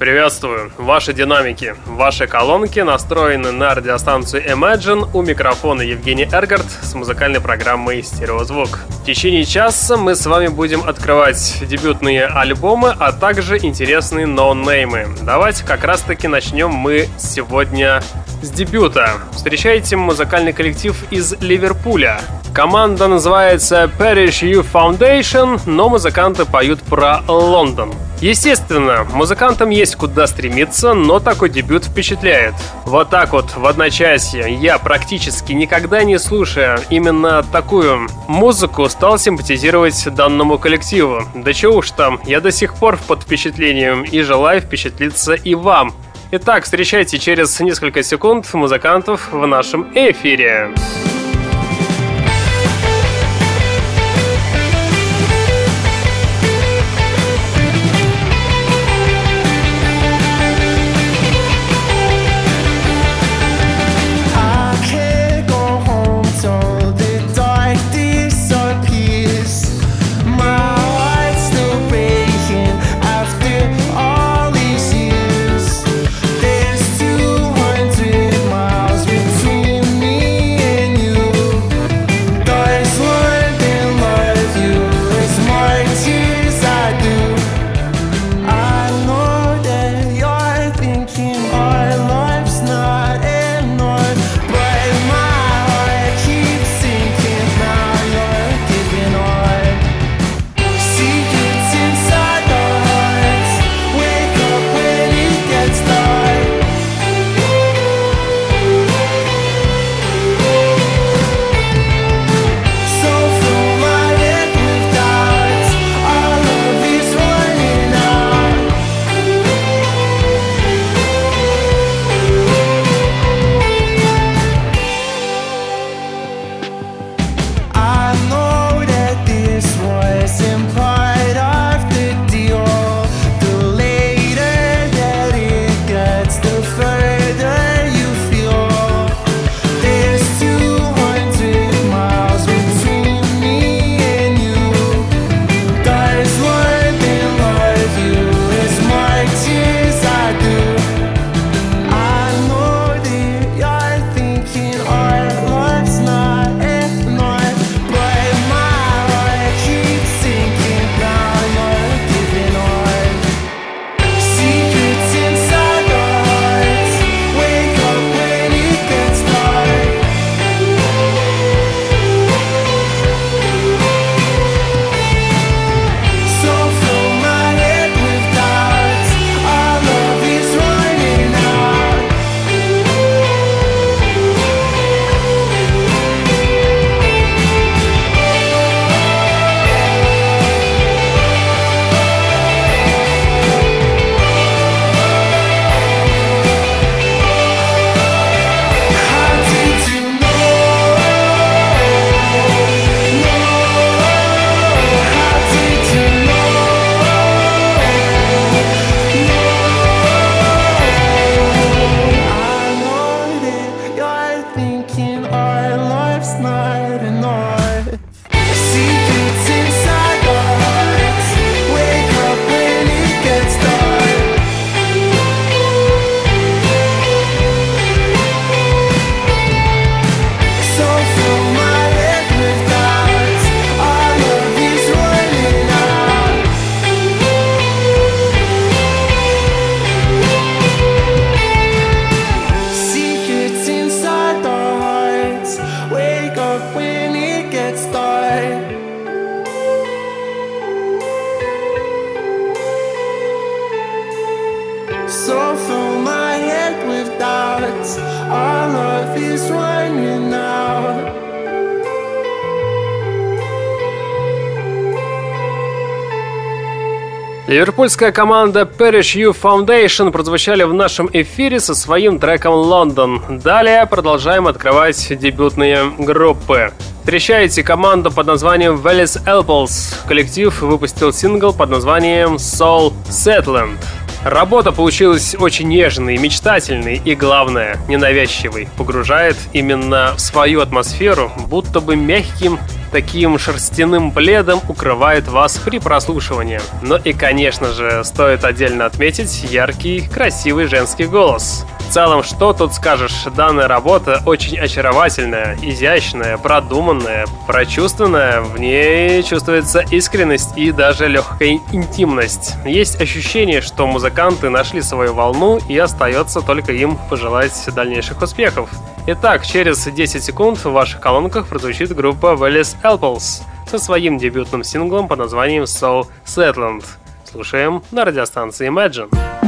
Приветствую! Ваши динамики, ваши колонки настроены на радиостанцию Imagine. У микрофона Евгений Эргард с музыкальной программой «Стереозвук». В течение часа мы с вами будем открывать дебютные альбомы, а также интересные ноунеймы. Давайте как раз-таки начнем мы сегодня с дебюта. Встречайте музыкальный коллектив из Ливерпуля. Команда называется Parish U Foundation, но музыканты поют про Лондон. Естественно, музыкантам есть куда стремиться, но такой дебют впечатляет. Вот так вот, в одночасье, я практически никогда не слушая именно такую музыку, стал симпатизировать данному коллективу. Да чего уж там, я до сих пор под впечатлением и желаю впечатлиться и вам. Итак, встречайте через несколько секунд музыкантов в нашем эфире. Ливерпульская команда Parish U Foundation прозвучали в нашем эфире со своим треком «Лондон». Далее продолжаем открывать дебютные группы. Встречаете команду под названием Vallis Apples. Коллектив выпустил сингл под названием Soul Settlement. Работа получилась очень нежной, мечтательной и, главное, ненавязчивой. Погружает именно в свою атмосферу, будто бы мягким таким шерстяным пледом укрывает вас при прослушивании. Ну и, конечно же, стоит отдельно отметить яркий, красивый женский голос. В целом, что тут скажешь, данная работа очень очаровательная, изящная, продуманная, прочувственная, в ней чувствуется искренность и даже легкая интимность. Есть ощущение, что музыканты нашли свою волну и остается только им пожелать дальнейших успехов. Итак, через 10 секунд в ваших колонках прозвучит группа Vallis Apples со своим дебютным синглом под названием So Settled. Слушаем на радиостанции Imagine.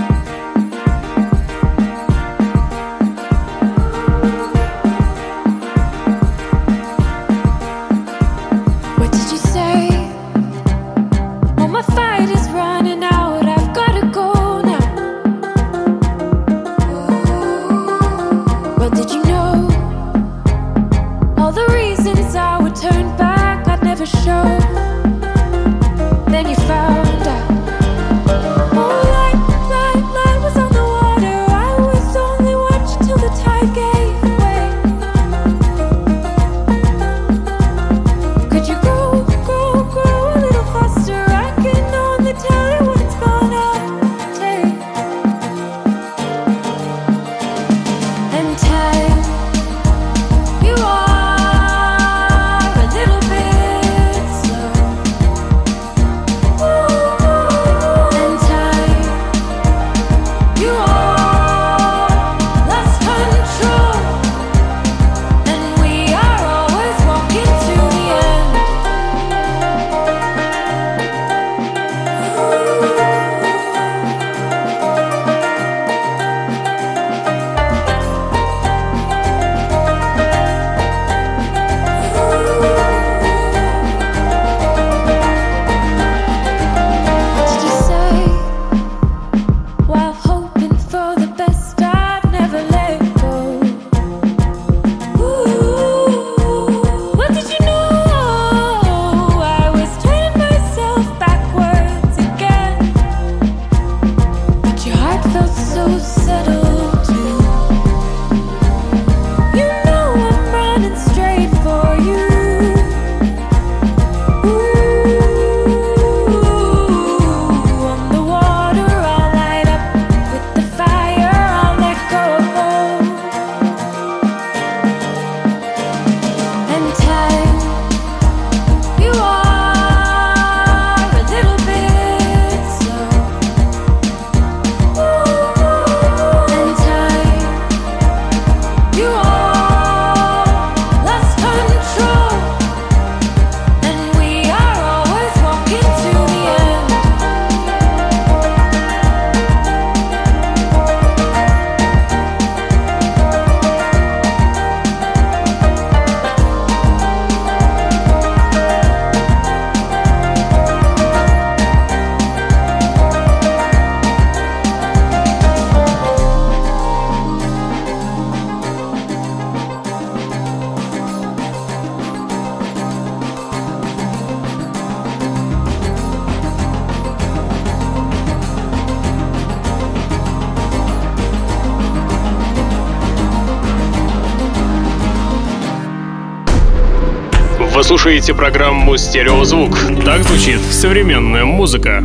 Слушаете программу «Стереозвук». Так звучит современная музыка.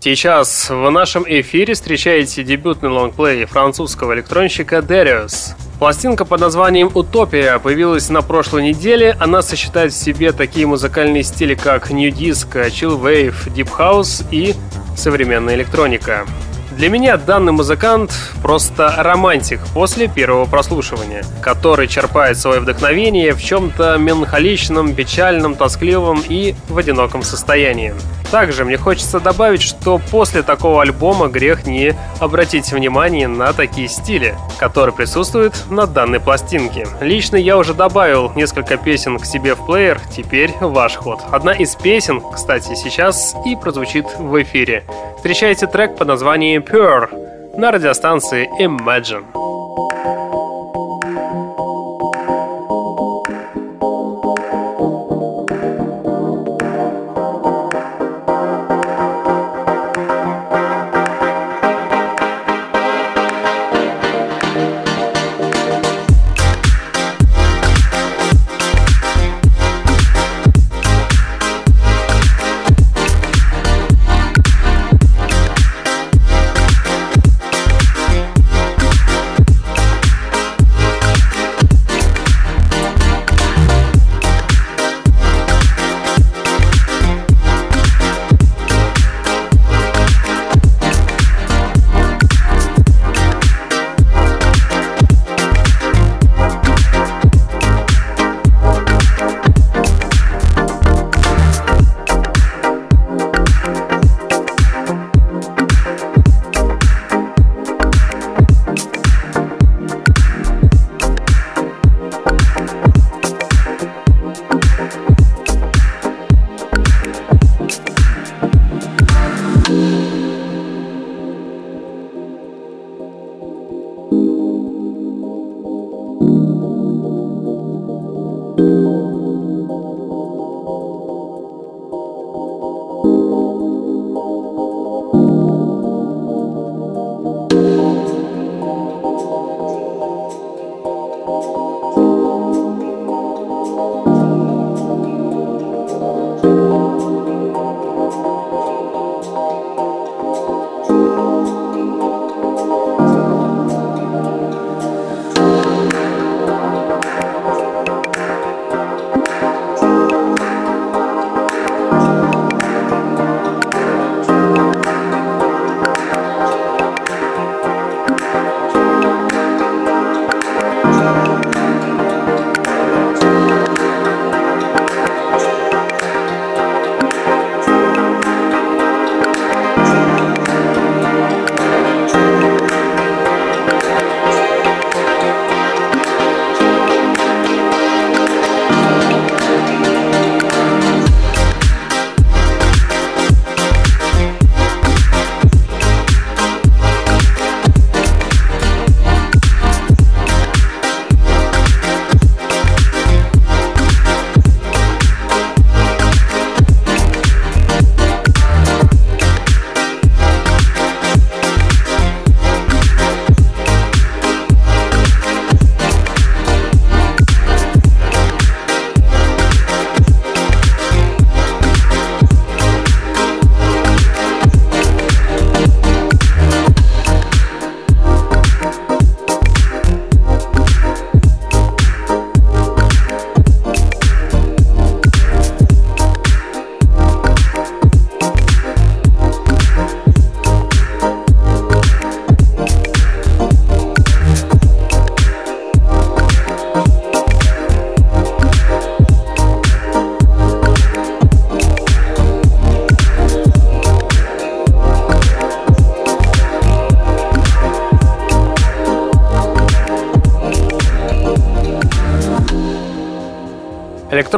Сейчас в нашем эфире встречаете дебютный лонгплей французского электронщика Darius. Пластинка под названием «Утопия» появилась на прошлой неделе. Она сочетает в себе такие музыкальные стили, как New Disco, Chill Wave, Deep House и современная электроника. Для меня данный музыкант просто романтик после первого прослушивания, который черпает свое вдохновение в чем-то меланхоличном, печальном, тоскливом и в одиноком состоянии. Также мне хочется добавить, что после такого альбома грех не обратить внимание на такие стили, которые присутствуют на данной пластинке. Лично я уже добавил несколько песен к себе в плеер, теперь ваш ход. Одна из песен, кстати, сейчас и прозвучит в эфире. Встречайте трек под названием Pure на радиостанции Imagine.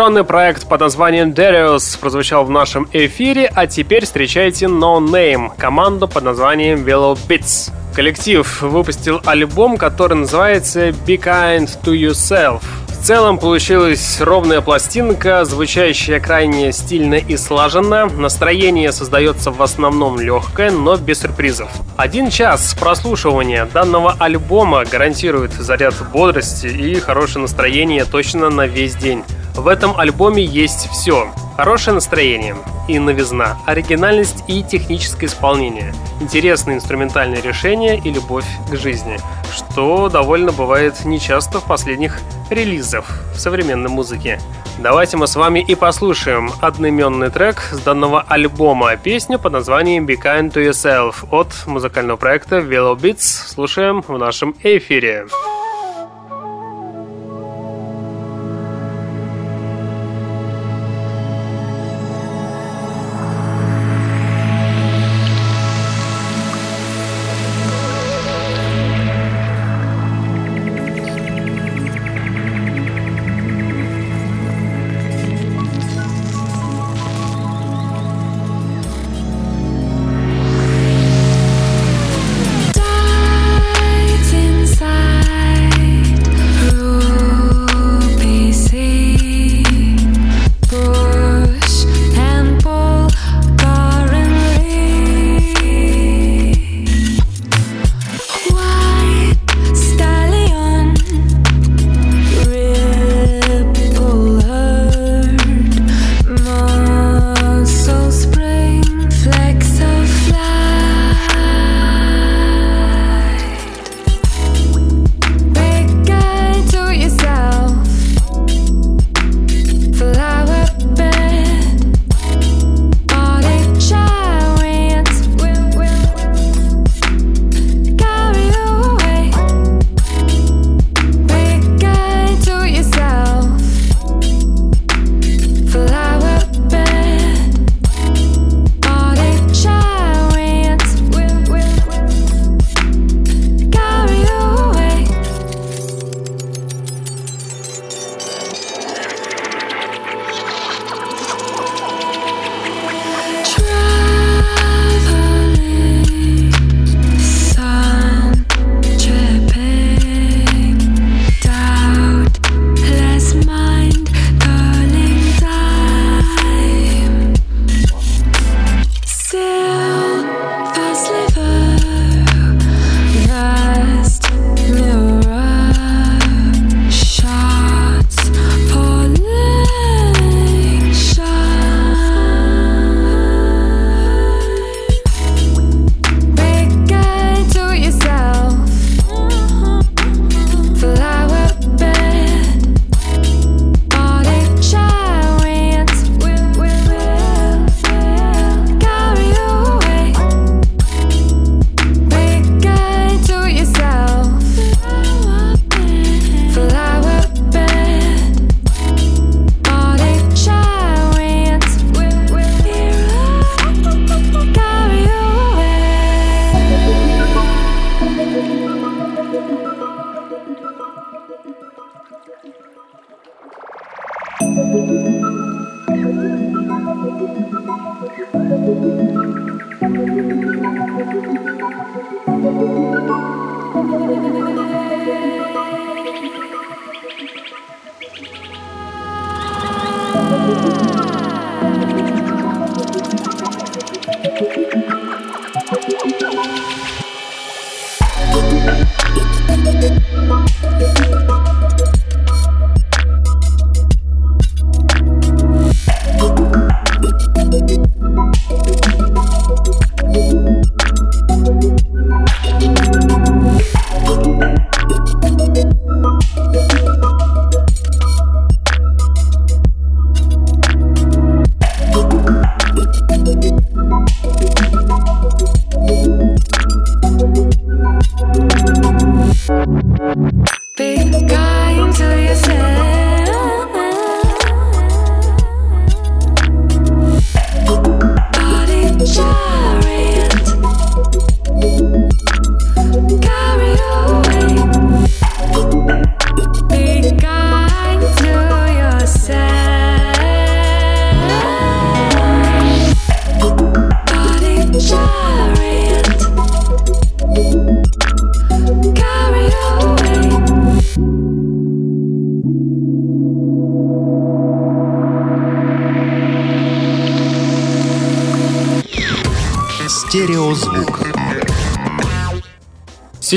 Электронный проект под названием Darius прозвучал в нашем эфире, а теперь встречайте No Name, команду под названием Willow Beats. Коллектив выпустил альбом, который называется Be Kind to Yourself. В целом получилась ровная пластинка, звучащая крайне стильно и слаженно. Настроение создается в основном легкое, но без сюрпризов. Один час прослушивания данного альбома гарантирует заряд бодрости и хорошее настроение точно на весь день. В этом альбоме есть все. Хорошее настроение и новизна, оригинальность и техническое исполнение, интересные инструментальные решения и любовь к жизни, что довольно бывает нечасто в последних релизах в современной музыке. Давайте мы с вами и послушаем одноименный трек с данного альбома, песню под названием Be Kind to Yourself от музыкального проекта Willow Beats. Слушаем в нашем эфире.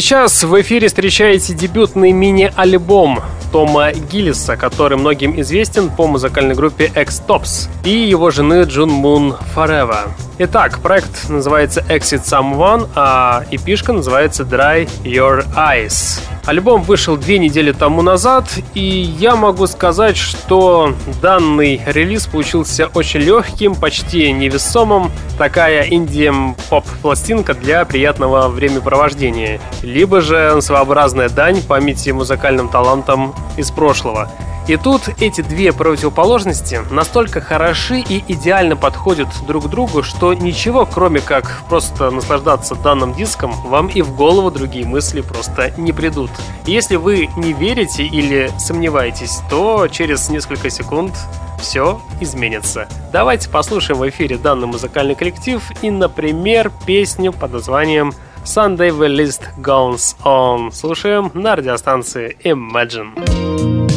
Сейчас в эфире встречаете дебютный мини-альбом Тома Гиллиса, который многим известен по музыкальной группе X-Tops, и его жены Джун Мун Forever. Итак, проект называется Exit Someone, а эпишка называется Dry Your Eyes. Альбом вышел две недели тому назад, и я могу сказать, что данный релиз получился очень легким, почти невесомым. Такая инди-поп-пластинка для приятного времяпровождения. Либо же своеобразная дань памяти музыкальным талантам из прошлого. И тут эти две противоположности настолько хороши и идеально подходят друг к другу, что ничего, кроме как просто наслаждаться данным диском, вам и в голову другие мысли просто не придут. Если вы не верите или сомневаетесь, то через несколько секунд все изменится. Давайте послушаем в эфире данный музыкальный коллектив и, например, песню под названием Sunday List Goes On. Слушаем на радиостанции Imagine.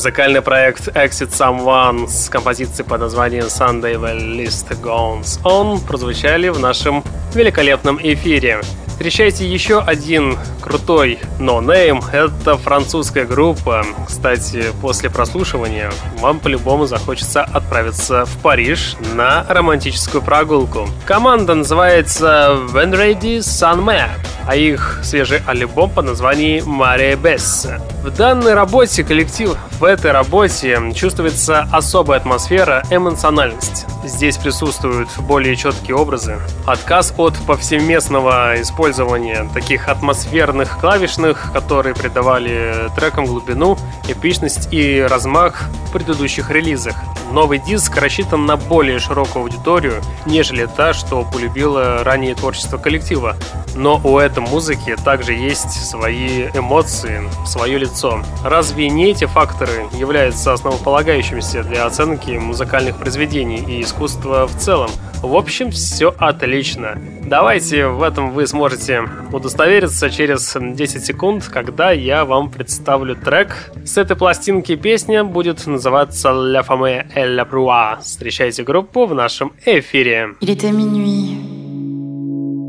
Музыкальный проект Exit Someone с композицией под названием Sunday When List Goes On прозвучали в нашем великолепном эфире. Встречайте еще один крутой No Name. Это французская группа. Кстати, после прослушивания вам по-любому захочется отправиться в Париж на романтическую прогулку. Команда называется When Ready Sun Map, а их свежий альбом под названием Maria Bess. В данной работе коллектив, в этой работе чувствуется особая атмосфера, эмоциональность. Здесь присутствуют более четкие образы, отказ от повсеместного использования таких атмосферных клавишных, которые придавали трекам глубину, эпичность и размах в предыдущих релизах. Новый диск рассчитан на более широкую аудиторию, нежели та, что полюбила ранее творчество коллектива. Но у этой музыки также есть свои эмоции, свое лицо. Разве не эти факторы являются основополагающимися для оценки музыкальных произведений и искусства в целом? В общем, все отлично. Давайте в этом вы сможете удостовериться через 10 секунд, когда я вам представлю трек. С этой пластинки песня будет называться «La Femme et la Proie». Встречайте группу в нашем эфире. Il était minuit,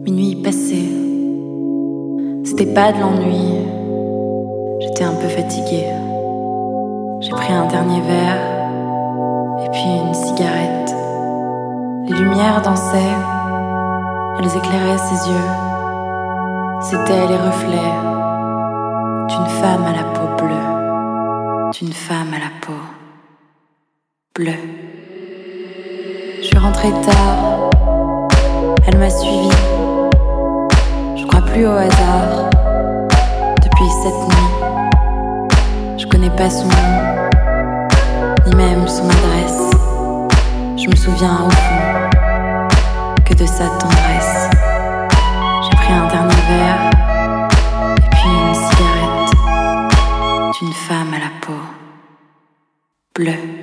minuit passé. C'était pas de l'ennui, j'étais un peu fatiguée. J'ai pris un dernier verre et puis une cigarette. Les lumières dansaient, elles éclairaient ses yeux. C'étaient les reflets d'une femme à la peau bleue, d'une femme à la peau je suis rentrée tard, elle m'a suivi. Je crois plus au hasard depuis cette nuit. Je connais pas son nom, ni même son adresse. Je me souviens au fond que de sa tendresse. J'ai pris un dernier verre et puis une cigarette d'une femme à la peau bleue.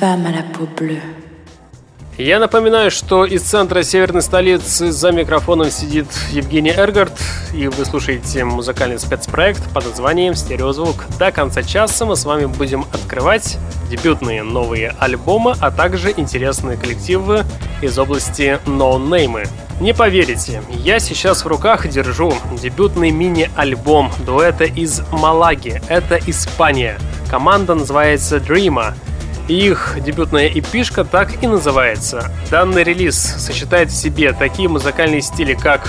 femme à la peau bleue. Я напоминаю, что из центра северной столицы за микрофоном сидит Евгений Эргард, и вы слушаете музыкальный спецпроект под названием «Стереозвук». До конца часа мы с вами будем открывать дебютные новые альбомы, а также интересные коллективы из области ноунеймы. Не поверите, я сейчас в руках держу дебютный мини-альбом дуэта из Малаги. Это Испания. Команда называется Дрима. Их дебютная эпишка так и называется. Данный релиз сочетает в себе такие музыкальные стили, как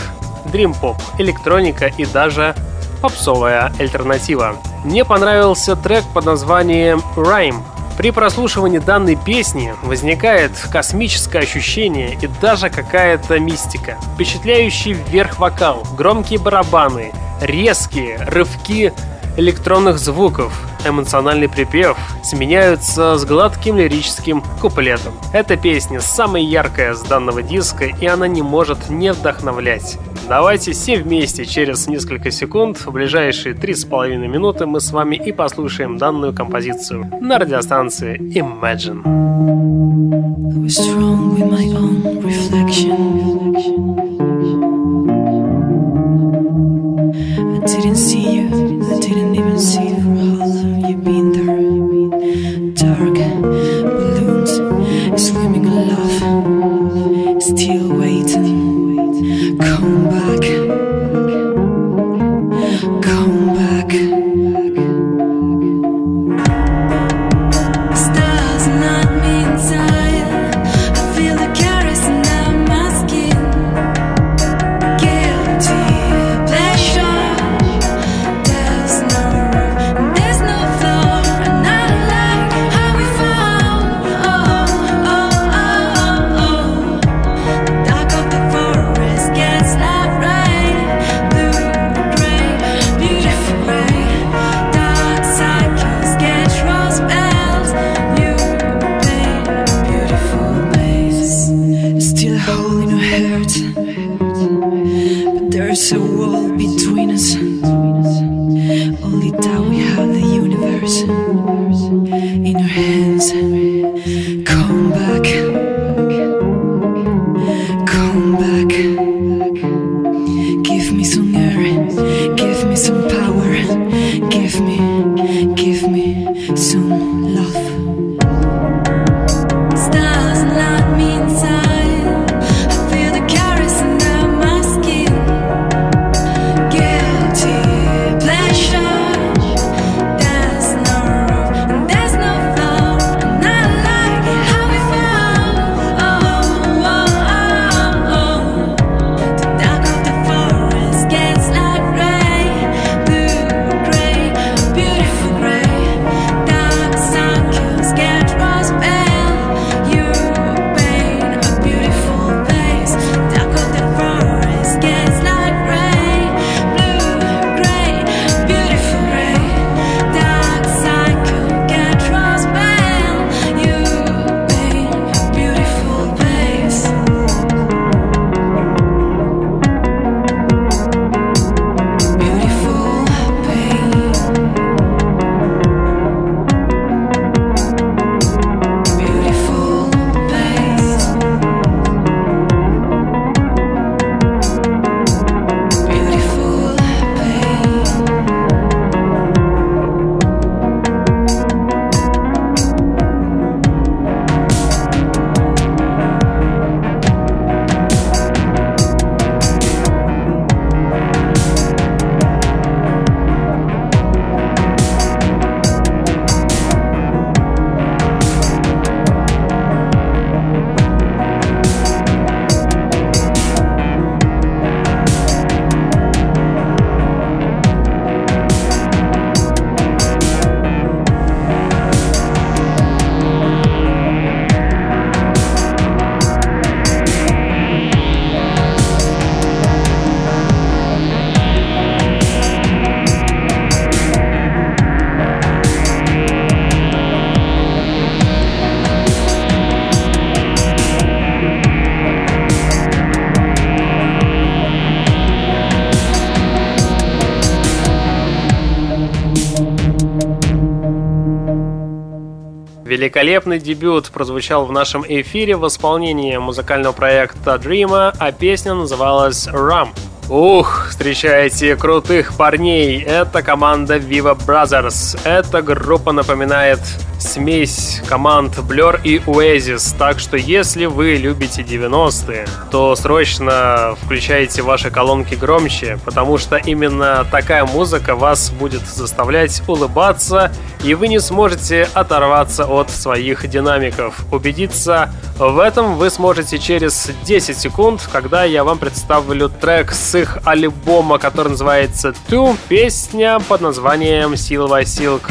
дрим-поп, электроника и даже попсовая альтернатива. Мне понравился трек под названием Rhyme. При прослушивании данной песни возникает космическое ощущение и даже какая-то мистика. Впечатляющий вверх вокал, громкие барабаны, резкие рывки электронных звуков, эмоциональный припев сменяются с гладким лирическим куплетом. Эта песня самая яркая с данного диска, и она не может не вдохновлять. Давайте все вместе через несколько секунд, в ближайшие три с половиной минуты мы с вами и послушаем данную композицию на радиостанции Imagine. didn't see you, I didn't even see you Великолепный дебют прозвучал в нашем эфире в исполнении музыкального проекта Dreamer, а песня называлась Rum. Ух, встречайте крутых парней. Это команда Viva Brothers. Эта группа напоминает смесь команд Blur и Oasis. Так что если вы любите 90-е, то срочно включайте ваши колонки громче, потому что именно такая музыка вас будет заставлять улыбаться, и вы не сможете оторваться от своих динамиков. Убедиться в этом вы сможете через 10 секунд, когда я вам представлю трек с их альбома, который называется «Two», песня под названием «Silver Silk».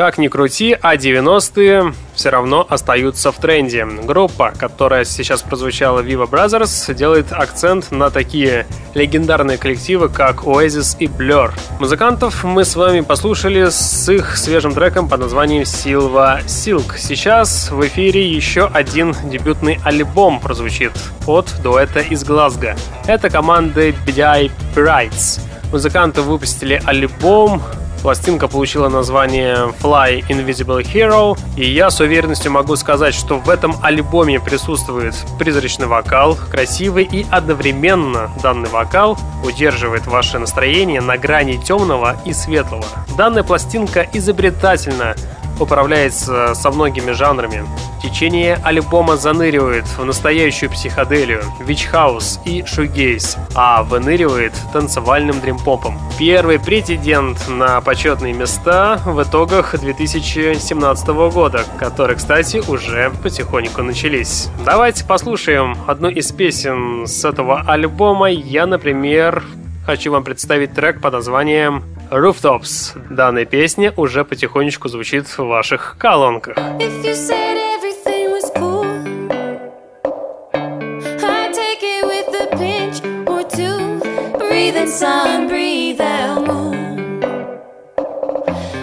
Как ни крути, а 90-е все равно остаются в тренде. Группа, которая сейчас прозвучала Viva Brothers, делает акцент на такие легендарные коллективы, как Oasis и Blur. Музыкантов мы с вами послушали с их свежим треком под названием Silva Silk. Сейчас в эфире еще один дебютный альбом прозвучит от дуэта из Глазго. Это команды BDI Pirates. Музыканты выпустили альбом Пластинка получила название Fly Invisible Hero, и я с уверенностью могу сказать, что в этом альбоме присутствует призрачный вокал, красивый и одновременно данный вокал удерживает ваше настроение на грани темного и светлого. Данная пластинка изобретательна управляется со многими жанрами. Течение альбома заныривает в настоящую психоделию, witch house и shoegaze, а выныривает танцевальным dream pop ом. Первый претендент на почетные места в итогах 2017 года, которые, кстати, уже потихоньку начались. Давайте послушаем одну из песен с этого альбома. Я, например, хочу вам представить трек под названием Rooftops. Данная песня уже потихонечку звучит в ваших колонках.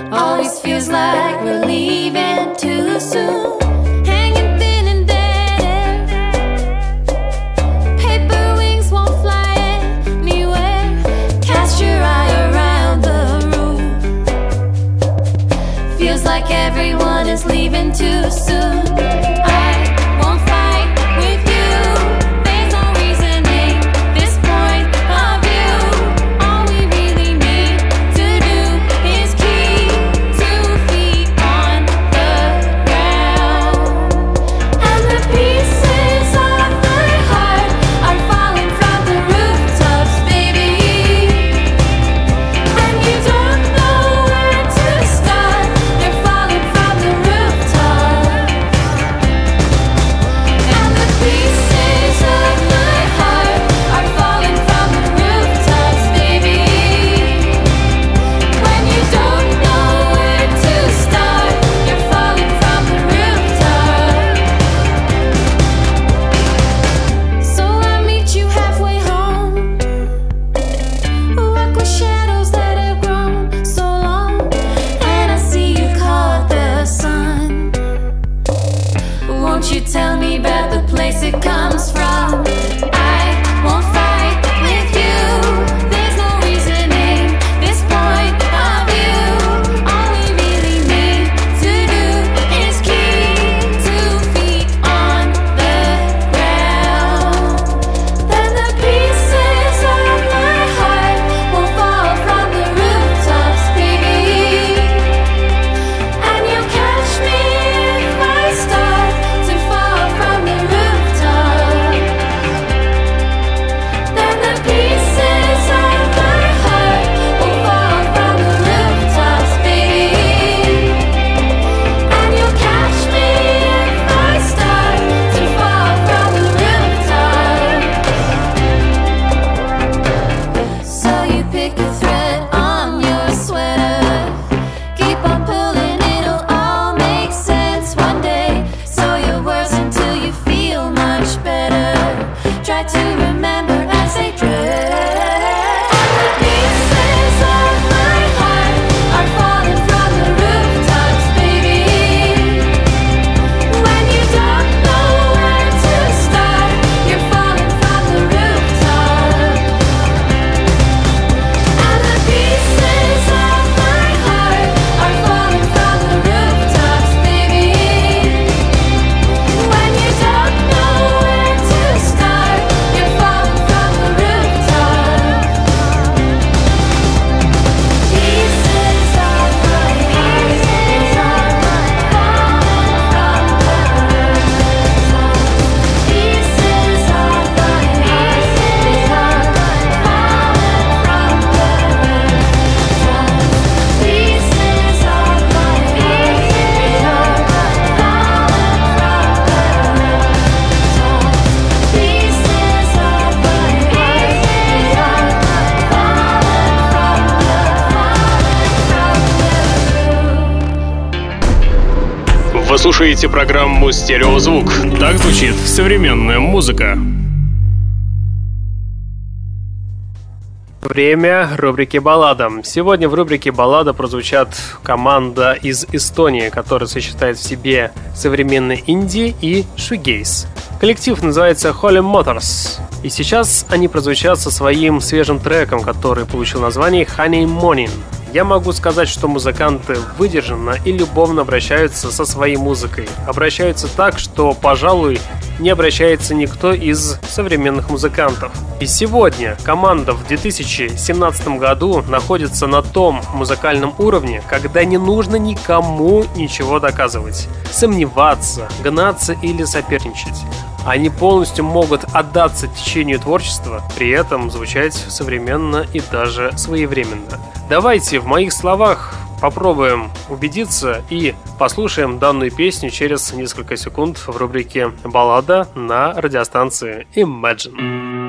Always feels like we're leaving too soon. soon make it through. Слушаете программу «Стереозвук». Так звучит современная музыка. Время рубрики «Баллада». Сегодня в рубрике «Баллада» прозвучат команда из Эстонии, которая сочетает в себе современный инди и шугейс. Коллектив называется Holy Motors. И сейчас они прозвучат со своим свежим треком, который получил название Honey Morning. Я могу сказать, что музыканты выдержанно и любовно обращаются со своей музыкой. Обращаются так, что, пожалуй, не обращается никто из современных музыкантов. И сегодня команда в 2017 году находится на том музыкальном уровне, когда не нужно никому ничего доказывать, сомневаться, гнаться или соперничать. Они полностью могут отдаться течению творчества, при этом звучать современно и даже своевременно. Давайте в моих словах попробуем убедиться и послушаем данную песню через несколько секунд в рубрике «Баллада» на радиостанции Imagine.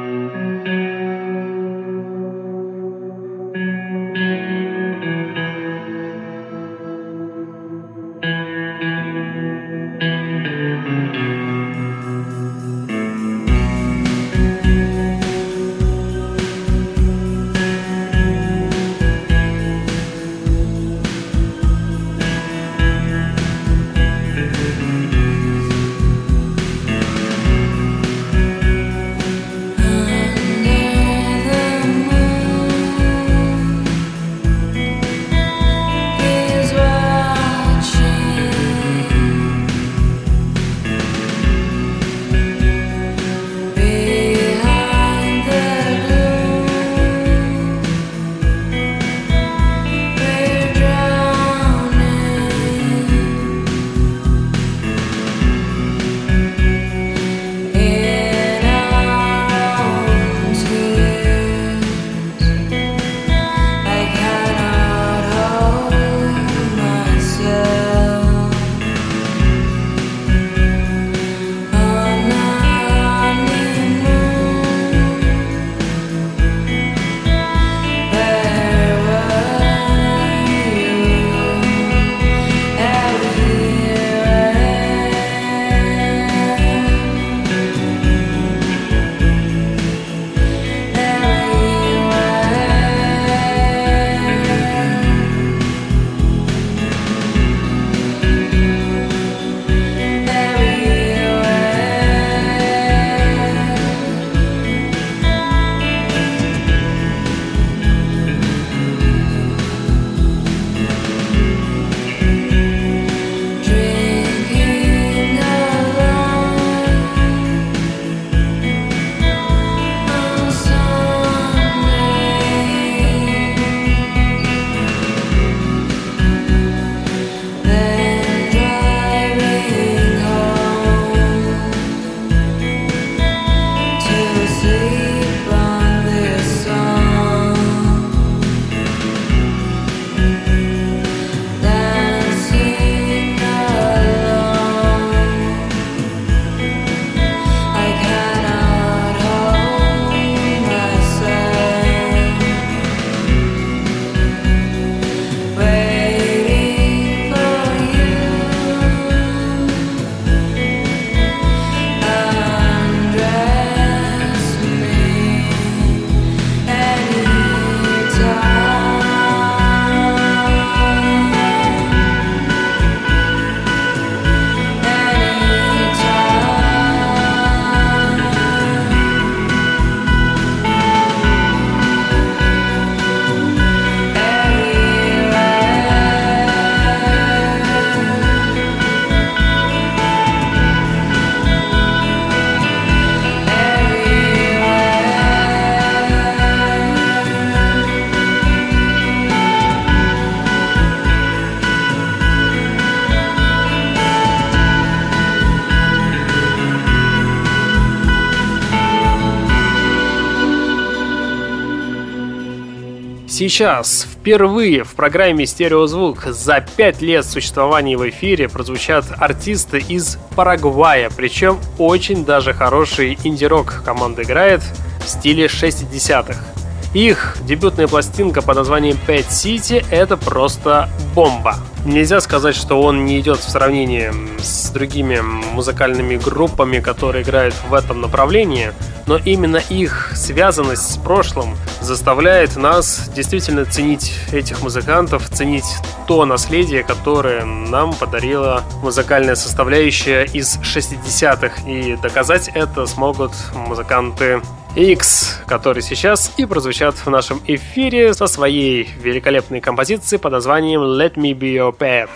Сейчас, впервые в программе «Стереозвук» за пять лет существования в эфире прозвучат артисты из Парагвая, причем очень даже хороший инди-рок команда играет в стиле 60-х. Их дебютная пластинка под названием Pet City — это просто бомба. Нельзя сказать, что он не идет в сравнении с другими музыкальными группами, которые играют в этом направлении, но именно их связанность с прошлым заставляет нас действительно ценить этих музыкантов, ценить то наследие, которое нам подарила музыкальная составляющая из 60-х. И доказать это смогут музыканты X, которые сейчас и прозвучат в нашем эфире со своей великолепной композицией под названием Let Me Be Your Pet.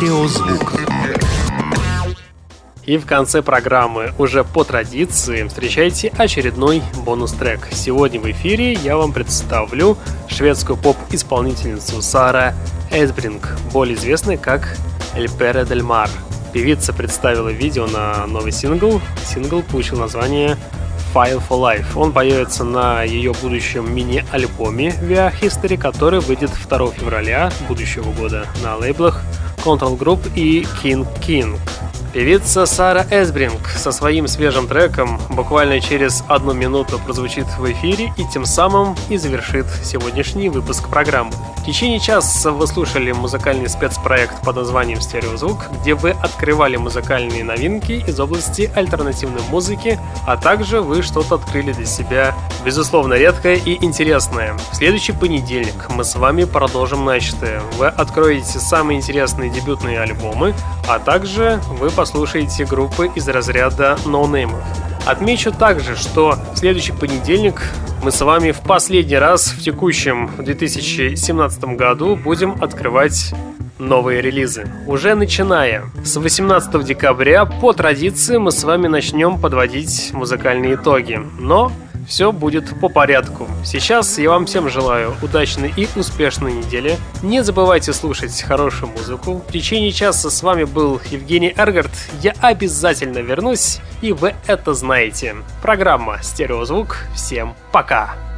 Стереозвук. И в конце программы, уже по традиции, встречайте очередной бонус-трек. Сегодня в эфире я вам представлю шведскую поп-исполнительницу Сара Эсбринг, более известной как Эль Пере Дель Мар. Певица представила видео на новый сингл. Сингл получил название File for Life. Он появится на ее будущем мини-альбоме Via History, который выйдет 2 февраля будущего года на лейблах Control Group и King King. Певица Сара Эсбринг со своим свежим треком буквально через одну минуту прозвучит в эфире и тем самым и завершит сегодняшний выпуск программы. В течение часа вы слушали музыкальный спецпроект под названием «Стереозвук», где вы открывали музыкальные новинки из области альтернативной музыки, а также вы что-то открыли для себя, безусловно, редкое и интересное. В следующий понедельник мы с вами продолжим начатое. Вы откроете самые интересные дебютные альбомы, а также вы послушаете группы из разряда ноунеймов. Отмечу также, что в следующий понедельник мы с вами в последний раз в текущем 2017 году будем открывать новые релизы. Уже начиная с 18 декабря по традиции мы с вами начнем подводить музыкальные итоги. Но все будет по порядку. Сейчас я вам всем желаю удачной и успешной недели. Не забывайте слушать хорошую музыку. В течение часа с вами был Евгений Эргард. Я обязательно вернусь, и вы это знаете. Программа «Стереозвук». Всем пока!